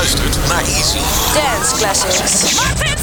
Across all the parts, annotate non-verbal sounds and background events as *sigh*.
luistert naar Easy. Dance Classics.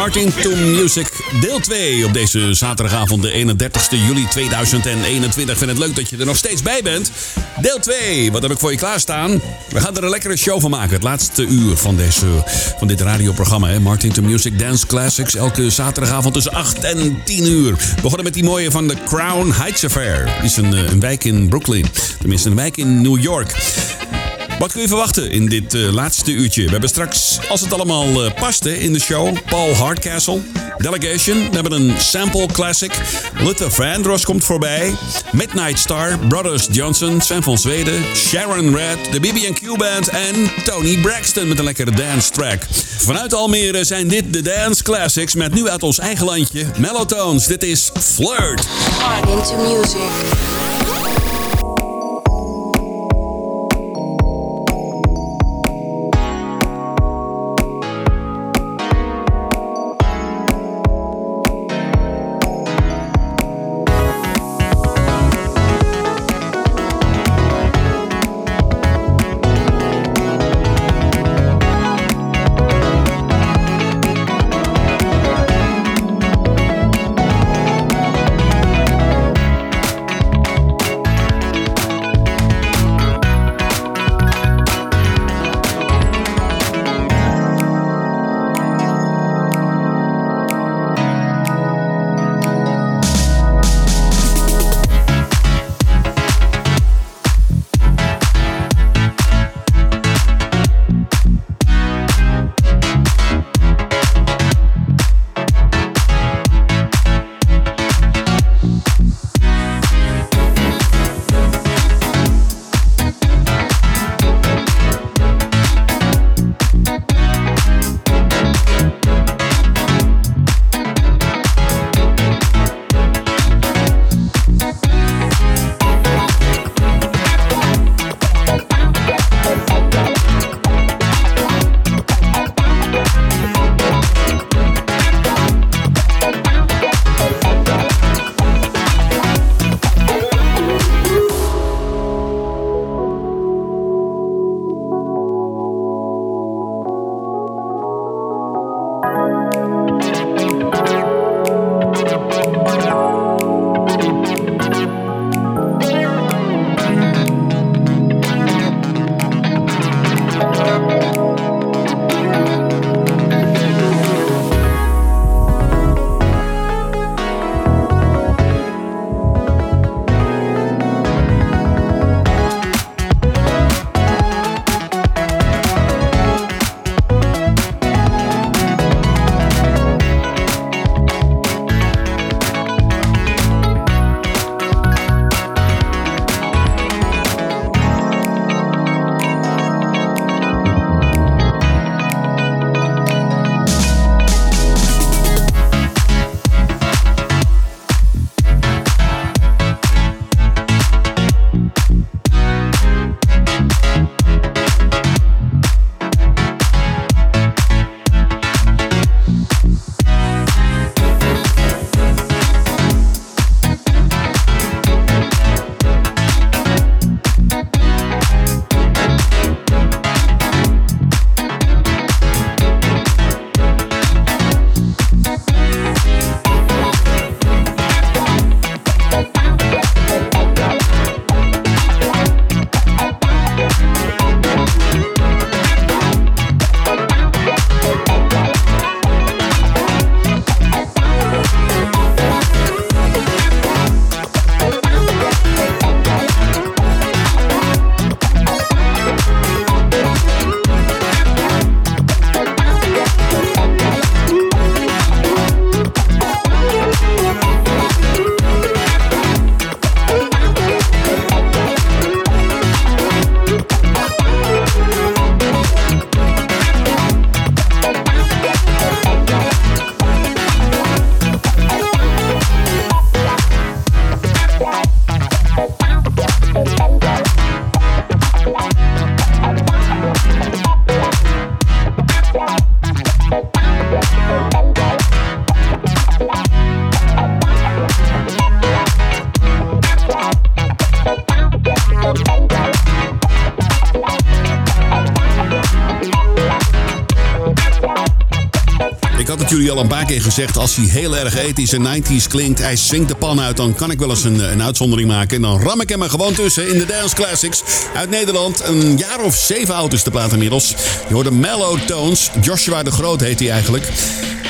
Martin to Music deel 2 op deze zaterdagavond de 31ste juli 2021. Ik vind het leuk dat je er nog steeds bij bent. Deel 2, wat heb ik voor je klaarstaan? We gaan er een lekkere show van maken. Het laatste uur van, deze, van dit radioprogramma. Martin to Music Dance Classics. Elke zaterdagavond tussen 8 en 10 uur. We begonnen met die mooie van de Crown Heights Affair. Die is een, een wijk in Brooklyn. Tenminste, een wijk in New York. Wat kun je verwachten in dit uh, laatste uurtje? We hebben straks, als het allemaal uh, past hè, in de show, Paul Hardcastle, Delegation. We hebben een sample classic. Luther Vandross komt voorbij. Midnight Star, Brothers Johnson, Sven van Zweden, Sharon Red, de BB&Q Band en Tony Braxton met een lekkere dance track. Vanuit Almere zijn dit de Dance Classics met nu uit ons eigen landje Mellotones. Dit is Flirt. Into music. Al een paar keer gezegd, als hij heel erg ethisch en 90s klinkt, hij zingt de pan uit, dan kan ik wel eens een, een uitzondering maken. En dan ram ik hem er gewoon tussen in de Dance Classics uit Nederland. Een jaar of zeven oud is de plaat inmiddels. Je hoorde Mellow Tones. Joshua de Groot heet hij eigenlijk.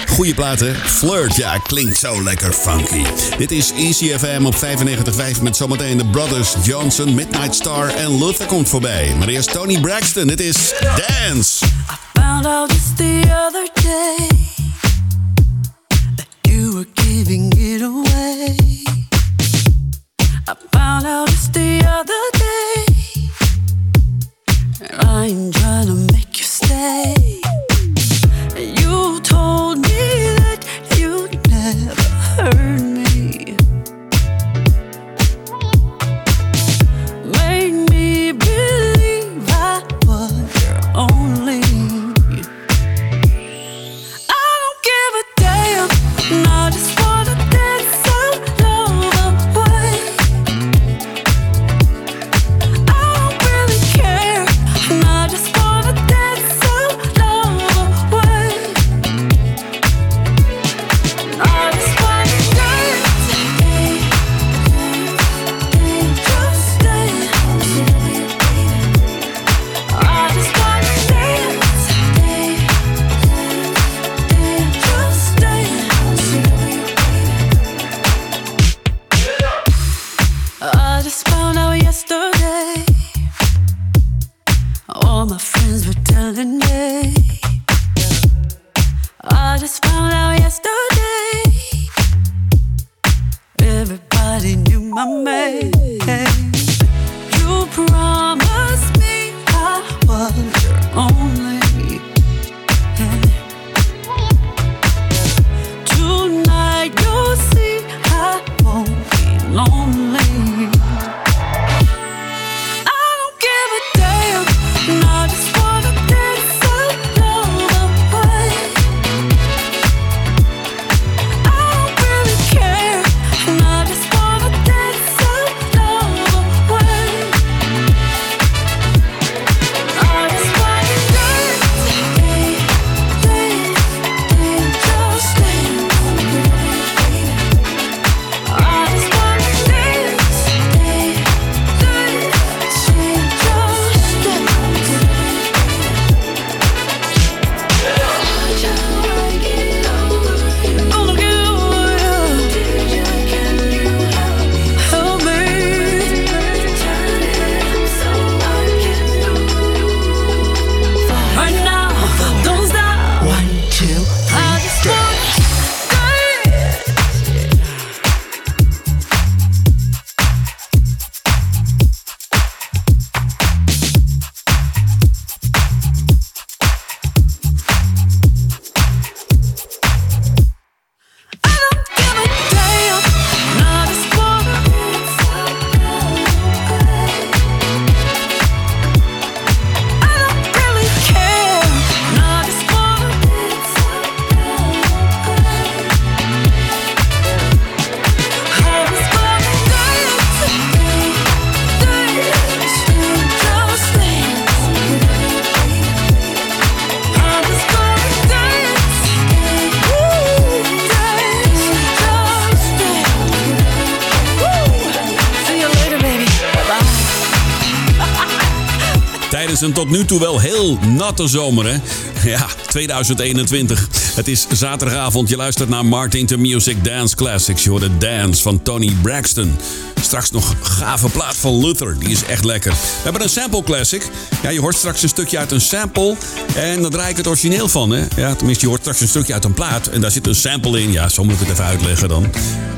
Goeie platen. Flirt, ja, klinkt zo lekker funky. Dit is ECFM op 95.5 met zometeen de Brothers Johnson, Midnight Star en Luther komt voorbij. Maar eerst Tony Braxton, dit is Dance. Nu toe wel heel natte zomer, hè? *laughs* Ja, 2021. Het is zaterdagavond. Je luistert naar Martin to Music Dance Classics. Je hoort de Dance van Tony Braxton. Straks nog gave plaat van Luther. Die is echt lekker. We hebben een sample classic. Ja, je hoort straks een stukje uit een sample. En daar draai ik het origineel van, hè? Ja, tenminste, je hoort straks een stukje uit een plaat. En daar zit een sample in. Ja, zo moet ik het even uitleggen dan.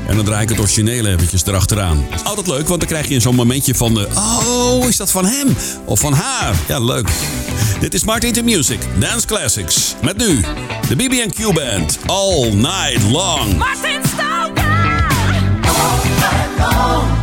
En dan draai ik het origineel eventjes erachteraan. Altijd leuk, want dan krijg je zo'n momentje van... De, oh, is dat van hem? Of van haar? Ja, leuk. Dit is Martin to Music, Dance Classics. Met nu de BB&Q Band, All Night Long. Martin Stoker! I didn't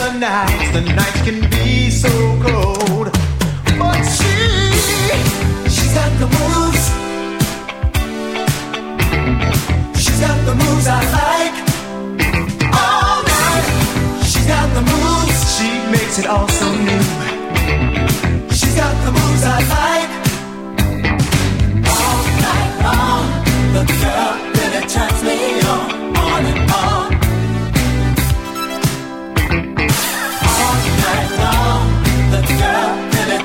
the nights, the nights can be so cold. But she, she's got the moves. She's got the moves I like. she's got the moves. She makes it all so new. She's got the moves I like. All night long, the girl really turns me on.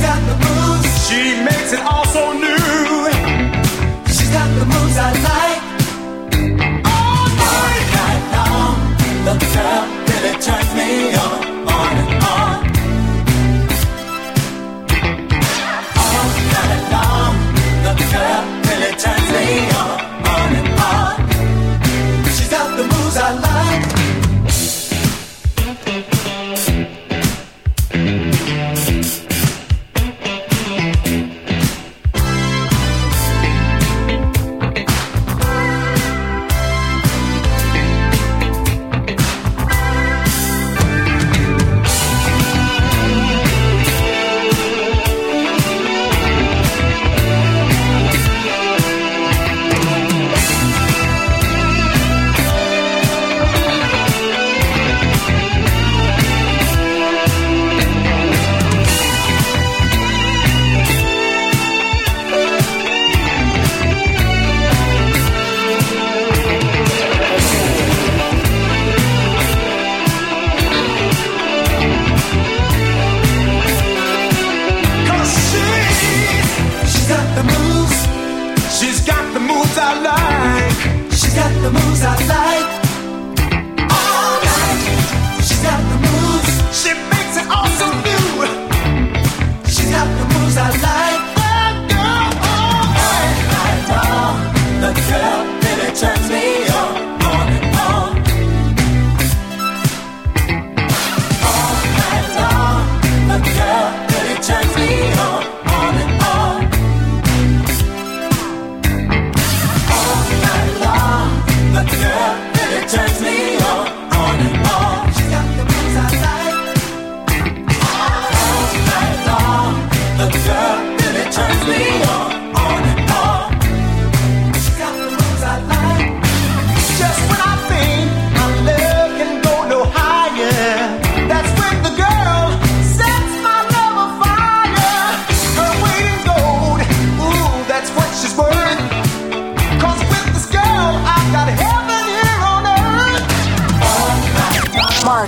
She makes it all so new. She's got the moves I like.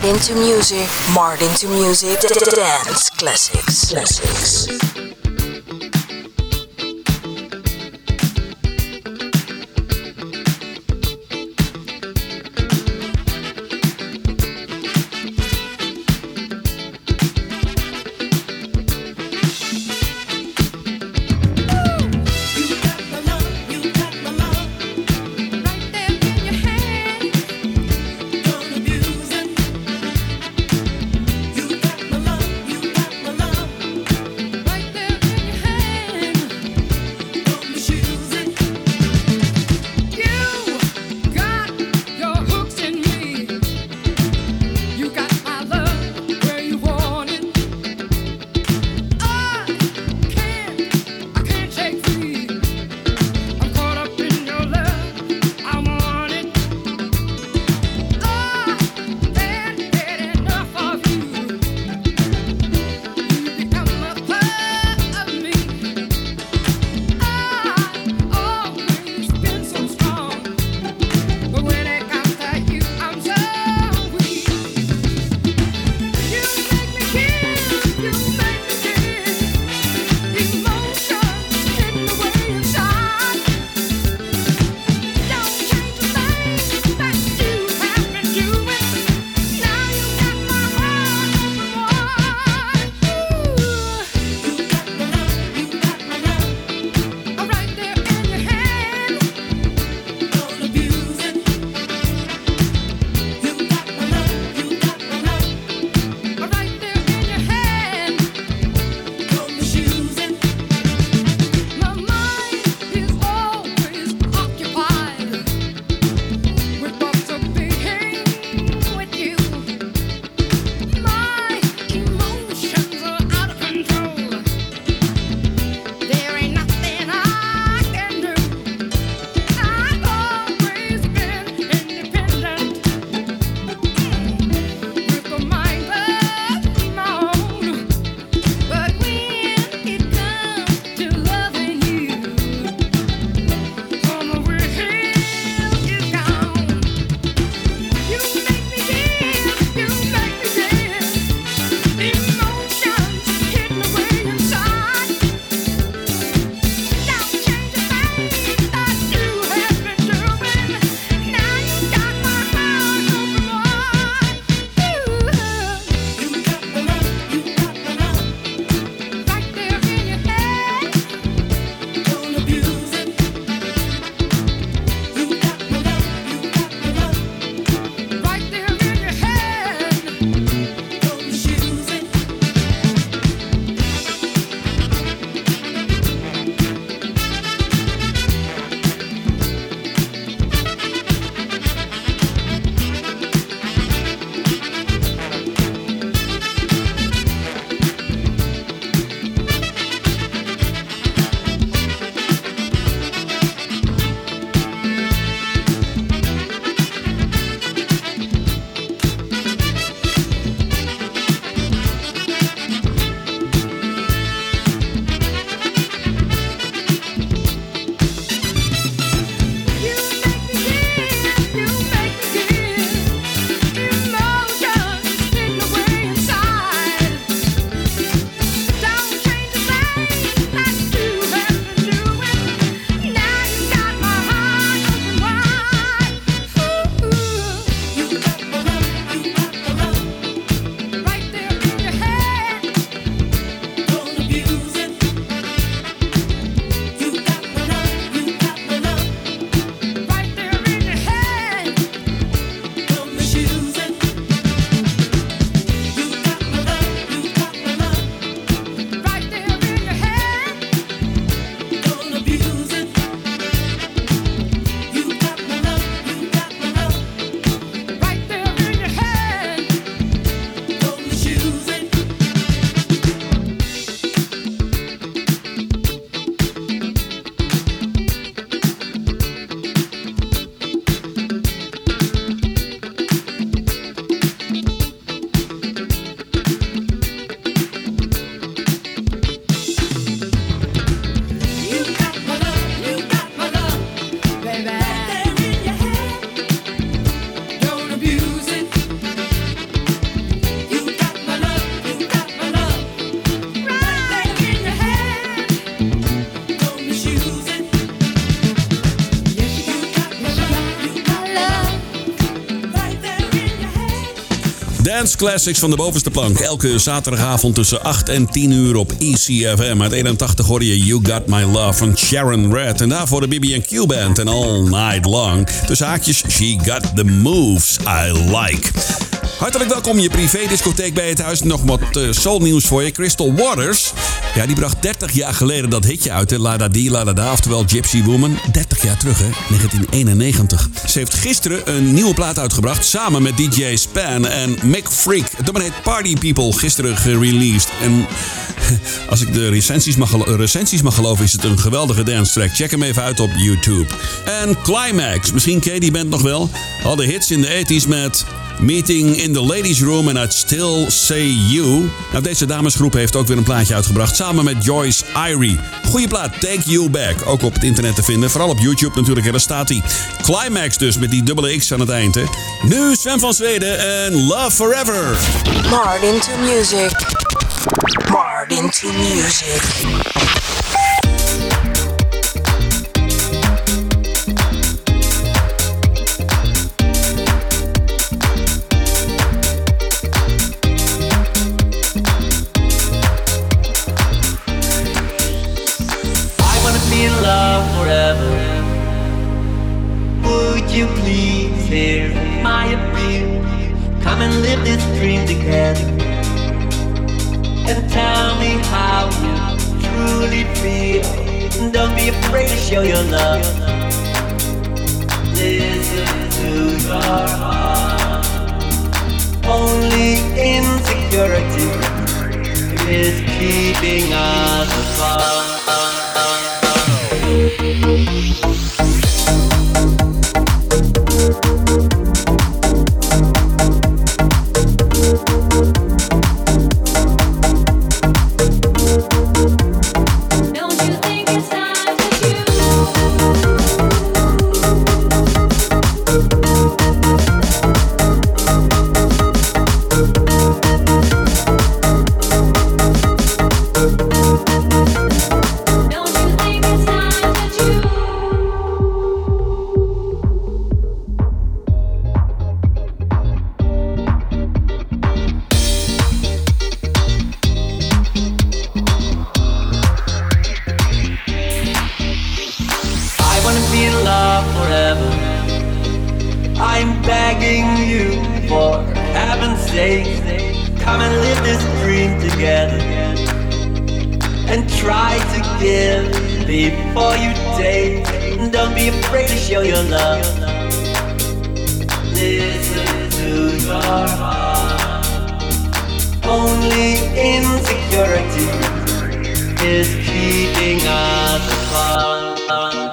Martin to Music, Martin to Music, dance classics, classics. Dance Classics van de bovenste plank. Elke zaterdagavond tussen 8 en 10 uur op ECFM. Uit 81 hoor je You Got My Love van Sharon Red. En daarvoor de BB&Q Band en All Night Long. Tussen haakjes She Got The Moves I Like. Hartelijk welkom, je privé-discotheek bij het huis. Nog wat uh, soulnieuws voor je. Crystal Waters, ja, die bracht 30 jaar geleden dat hitje uit. La Da Di, La Da Da, oftewel Gypsy Woman. 30 jaar terug, hè? 1991. Heeft gisteren een nieuwe plaat uitgebracht. Samen met DJ Span en Mick Freak. Het nummer heet Party People. Gisteren gereleased. En *laughs* als ik de recensies mag, recensies mag geloven, is het een geweldige dance track. Check hem even uit op YouTube. En Climax. Misschien ken band nog wel. Al de hits in de 80s met Meeting in the Ladies Room en I'd Still Say You. Nou, deze damesgroep heeft ook weer een plaatje uitgebracht samen met Joyce Irie. Goeie plaat, Take You Back. Ook op het internet te vinden. Vooral op YouTube natuurlijk, daar staat hij. Climax dus, met die dubbele X aan het eind. Hè. Nu Sven van Zweden en Love Forever. Martin to music. Martin to music. and try to give before you take. Don't be afraid to show your love. Listen to your heart. Only insecurity is keeping us apart.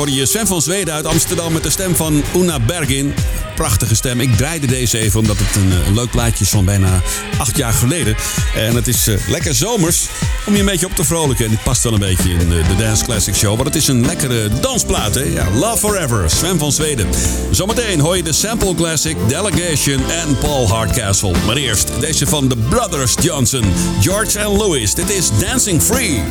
Hoorde je Sven van Zweden uit Amsterdam met de stem van Una Bergin. Prachtige stem. Ik draaide deze even omdat het een, een leuk plaatje is van bijna acht jaar geleden. En het is uh, lekker zomers om je een beetje op te vrolijken. En dit past wel een beetje in de, de Dance Classic Show. Want het is een lekkere dansplaat. Hè? Love Forever, Sven van Zweden. Zometeen hoor je de Sample Classic, Delegation en Paul Hardcastle. Maar eerst deze van The Brothers Johnson, George en Louis. Dit is Dancing Free.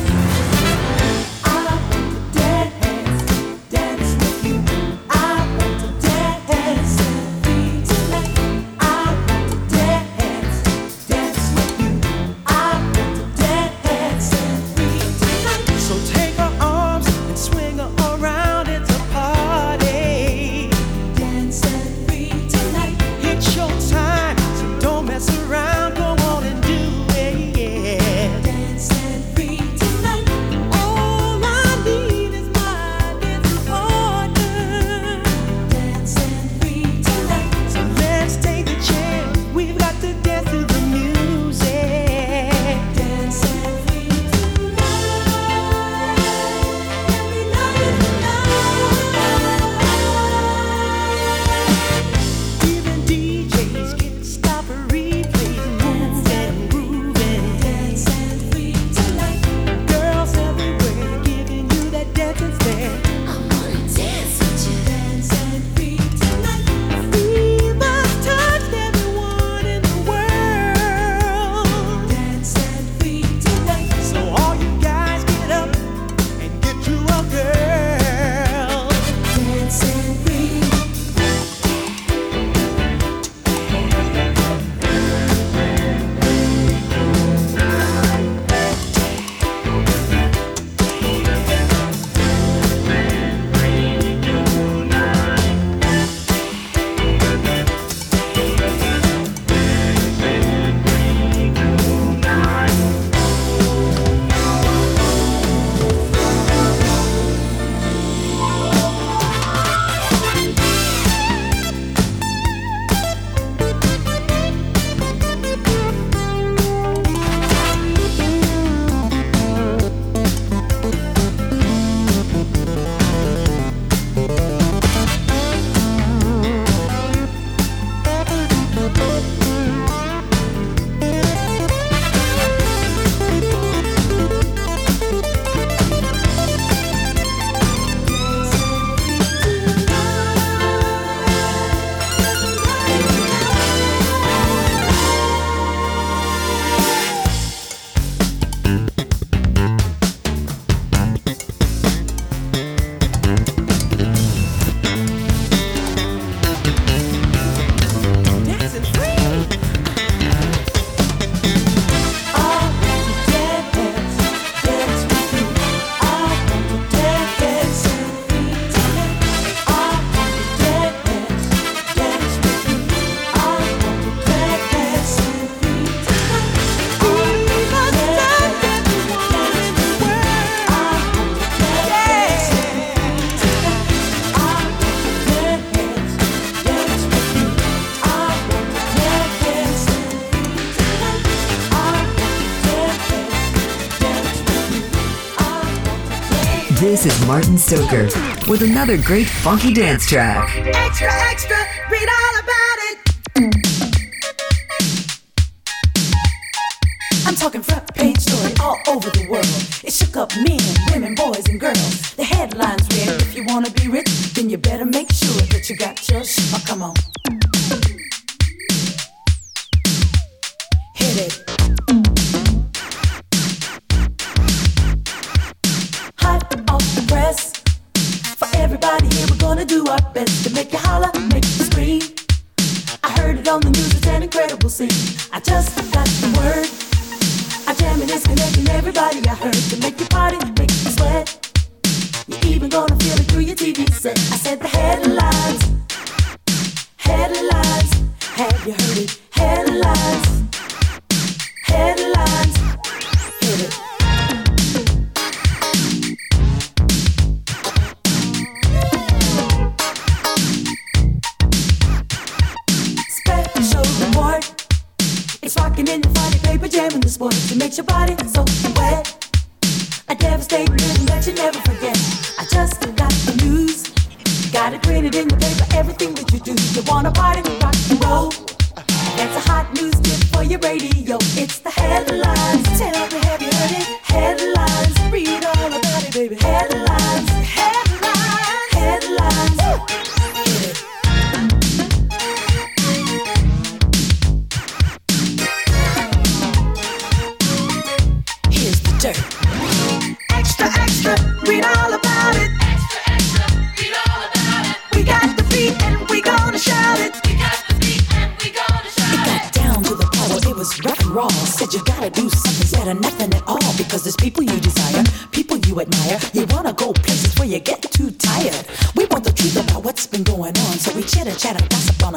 This is Martin Stoker with another great funky dance track. Extra, extra. assim.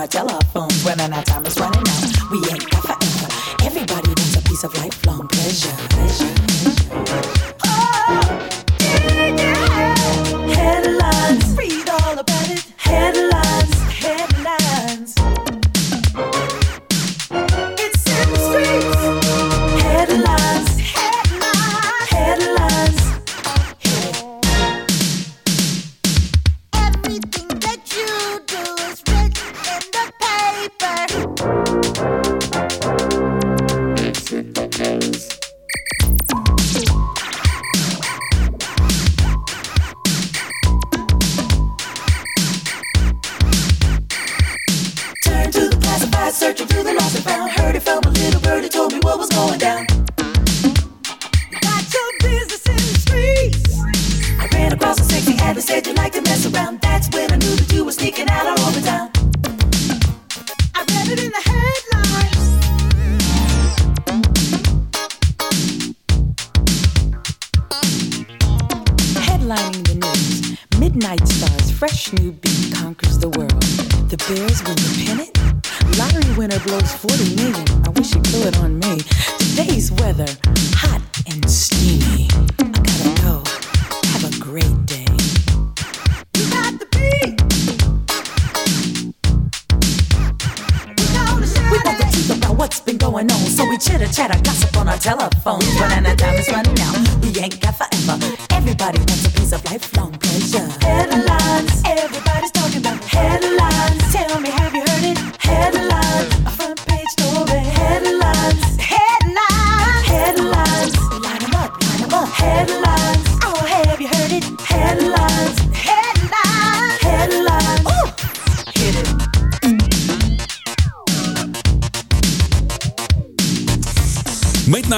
my telephone. Running out, time is running out. We ain't got forever. Everybody wants a piece of lifelong pleasure.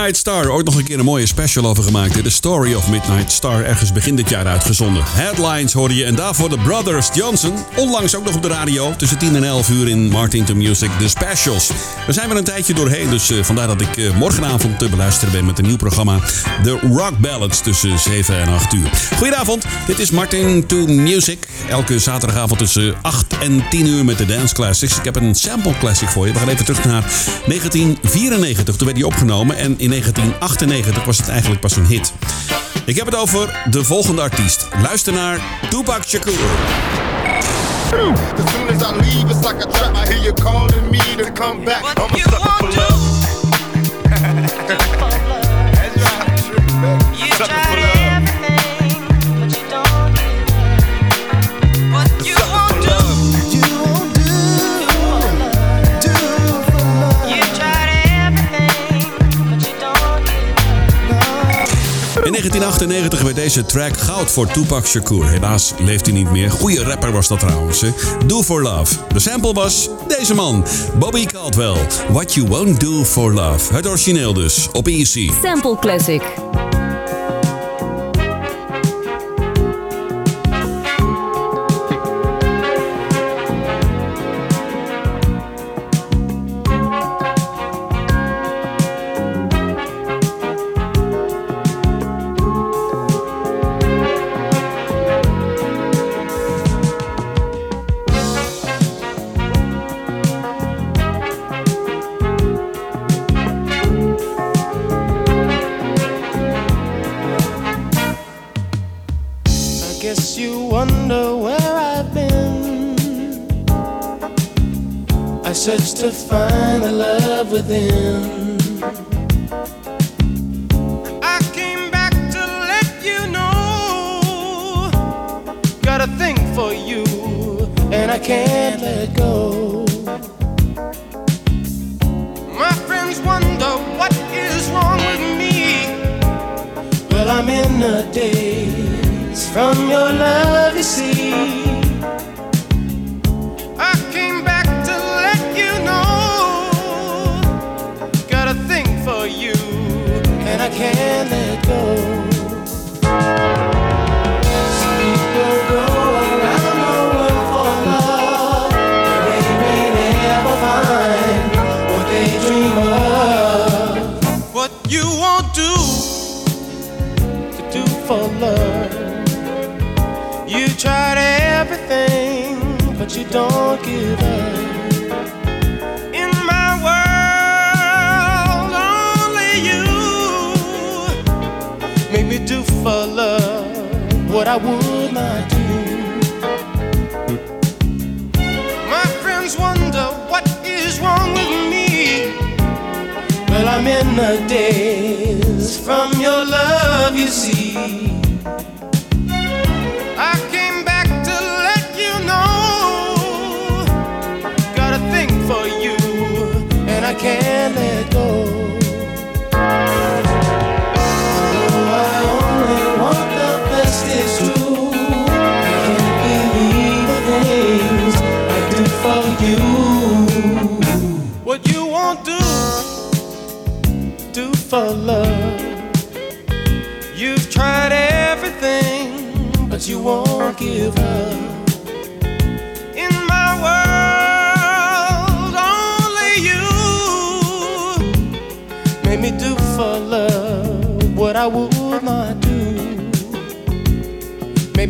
Midnight Star. ooit nog een keer een mooie special over gemaakt. De Story of Midnight Star, ergens begin dit jaar uitgezonden. Headlines hoorde je en daarvoor de Brothers Johnson. Onlangs ook nog op de radio, tussen 10 en 11 uur in Martin to Music, de specials. We zijn er een tijdje doorheen, dus eh, vandaar dat ik eh, morgenavond te beluisteren ben met een nieuw programma. The Rock Ballads tussen 7 en 8 uur. Goedenavond, dit is Martin to Music. Elke zaterdagavond tussen 8 en 10 uur met de Dance Classics. Ik heb een sample classic voor je. We gaan even terug naar 1994. Toen werd die opgenomen en in 1998 was het eigenlijk pas een hit. Ik heb het over de volgende artiest. Luister naar Tupac Shakur. Leave, it's like hear you calling me to come back. I'm a sucker for. *laughs* 1998 werd deze track goud voor Tupac Shakur. Helaas leeft hij niet meer. Goeie rapper was dat trouwens. Hè? Do for Love. De sample was deze man, Bobby Caldwell. What You Won't Do for Love. Het origineel dus, op Easy. Sample Classic. to find the love within.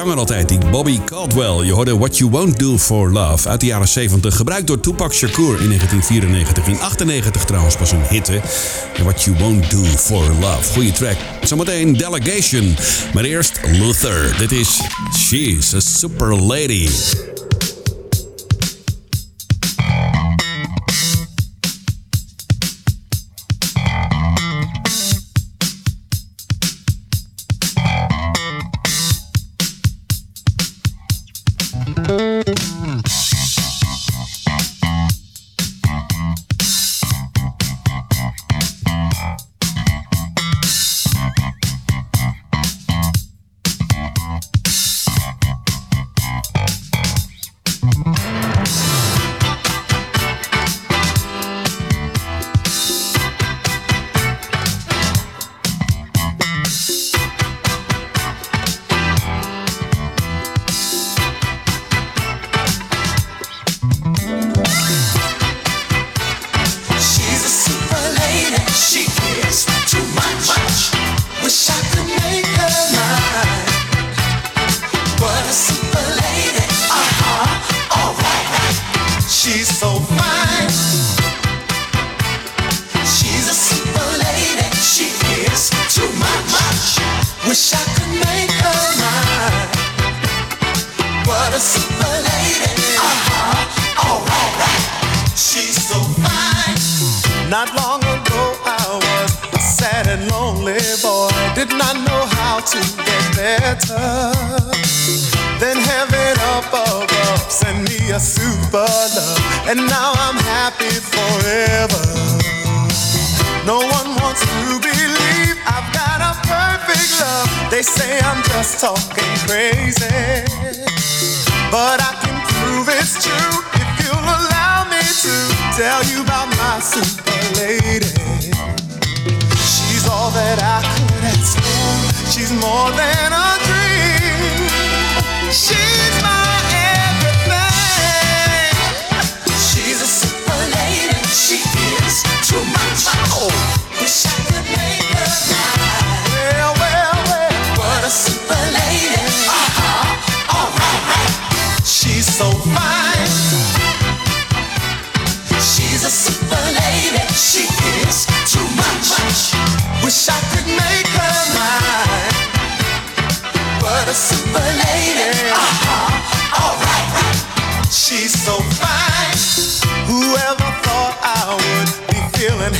zanger altijd, die Bobby Caldwell. Je hoorde What You Won't Do For Love uit de jaren 70. Gebruikt door Tupac Shakur in 1994. In 98 trouwens pas een hitte. What You Won't Do For Love. Goeie track. Zometeen Delegation. Maar eerst Luther. Dit is She's a Super Lady.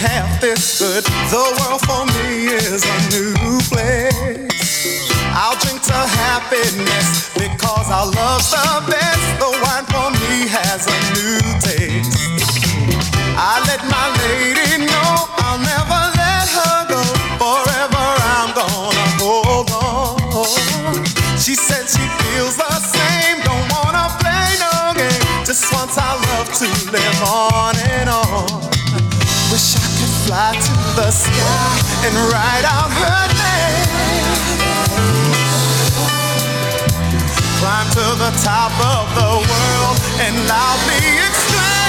Half this good? The world for me is a new place. I'll drink to happiness because our love's the best. The wine for me has a new taste. I let my lady know I'll never let her go. Forever I'm gonna hold on. She said she feels the same. Don't wanna play no game. Just wants our love to live on. Fly to the sky and write out her name. Climb to the top of the world and loudly exclaim.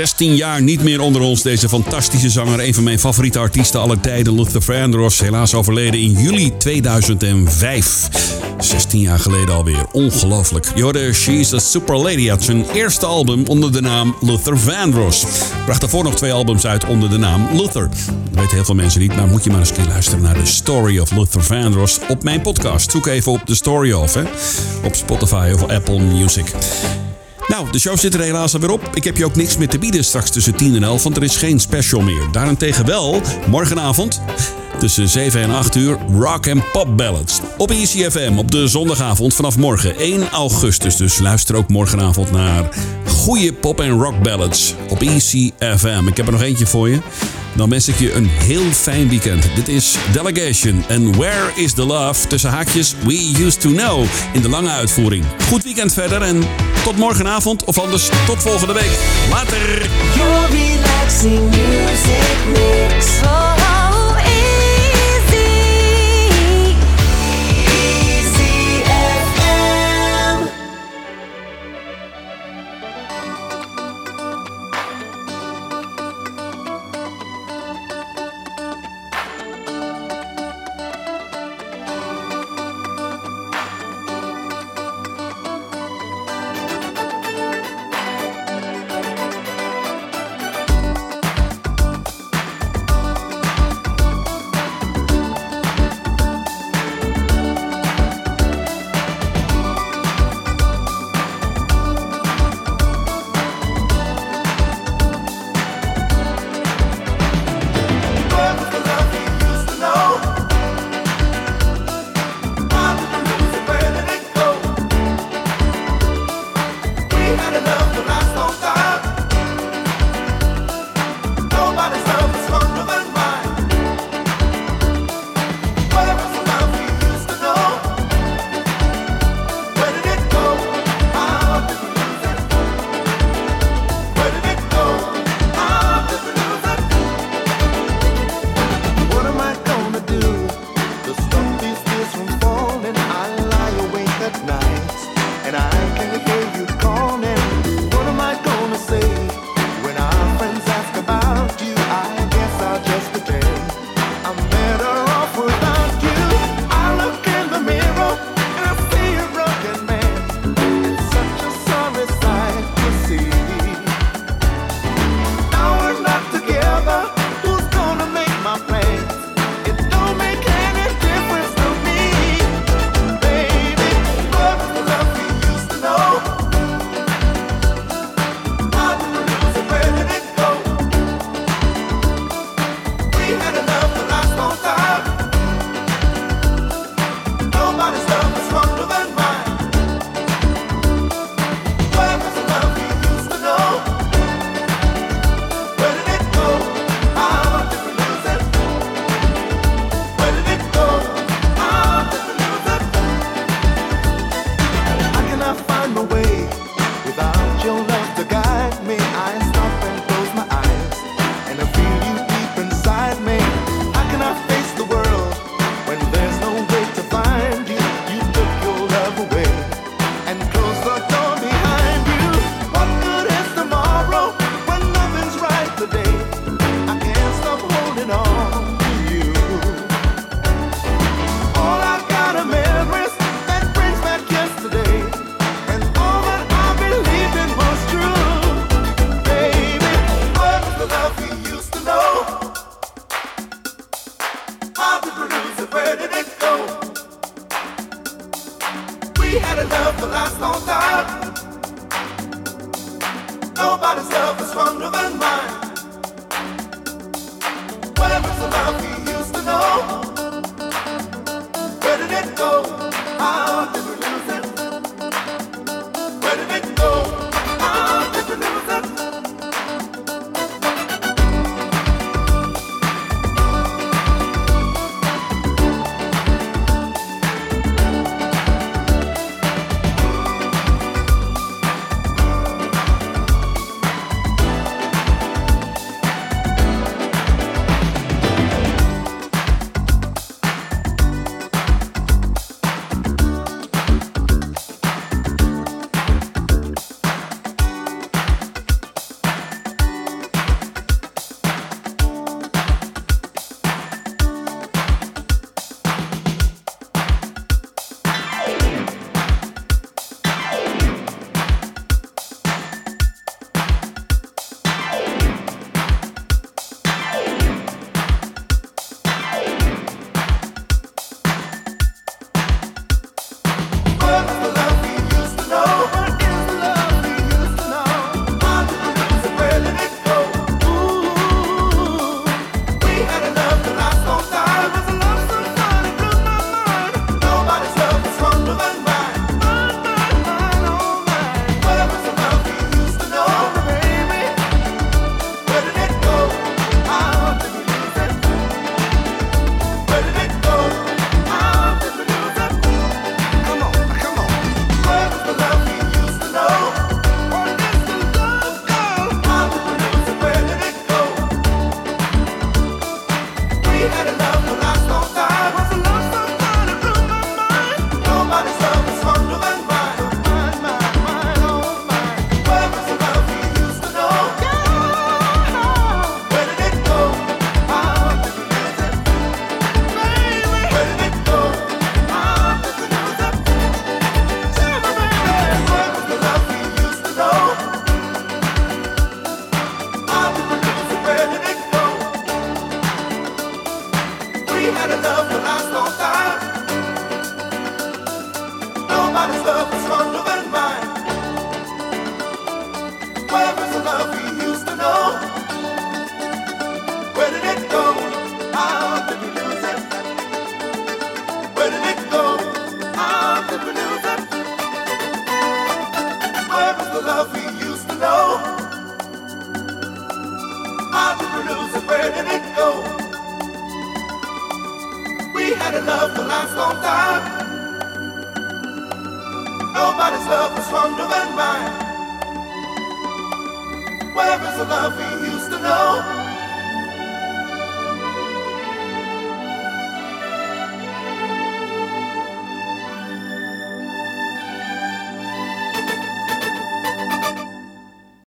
16 jaar niet meer onder ons deze fantastische zanger. Een van mijn favoriete artiesten aller tijden, Luther Vandross. Helaas overleden in juli 2005. 16 jaar geleden alweer. Ongelooflijk. Je She's a Super Lady uit zijn eerste album onder de naam Luther Vandross. Bracht daarvoor nog twee albums uit onder de naam Luther. Dat weten heel veel mensen niet, maar moet je maar eens een keer luisteren naar de Story of Luther Vandross op mijn podcast. Zoek even op de Story of, hè. Op Spotify of Apple Music. Nou, de show zit er helaas alweer op. Ik heb je ook niks meer te bieden straks tussen 10 en 11, want er is geen special meer. Daarentegen wel, morgenavond tussen 7 en 8 uur rock en pop ballads. Op ECFM op de zondagavond vanaf morgen 1 augustus. Dus luister ook morgenavond naar goede pop en rock ballads op ECFM. Ik heb er nog eentje voor je. Dan wens ik je een heel fijn weekend. Dit is Delegation en Where is the Love? Tussen haakjes We Used to Know in de lange uitvoering. Goed weekend verder en tot morgenavond of anders tot volgende week. Later! Where did it go? How did we?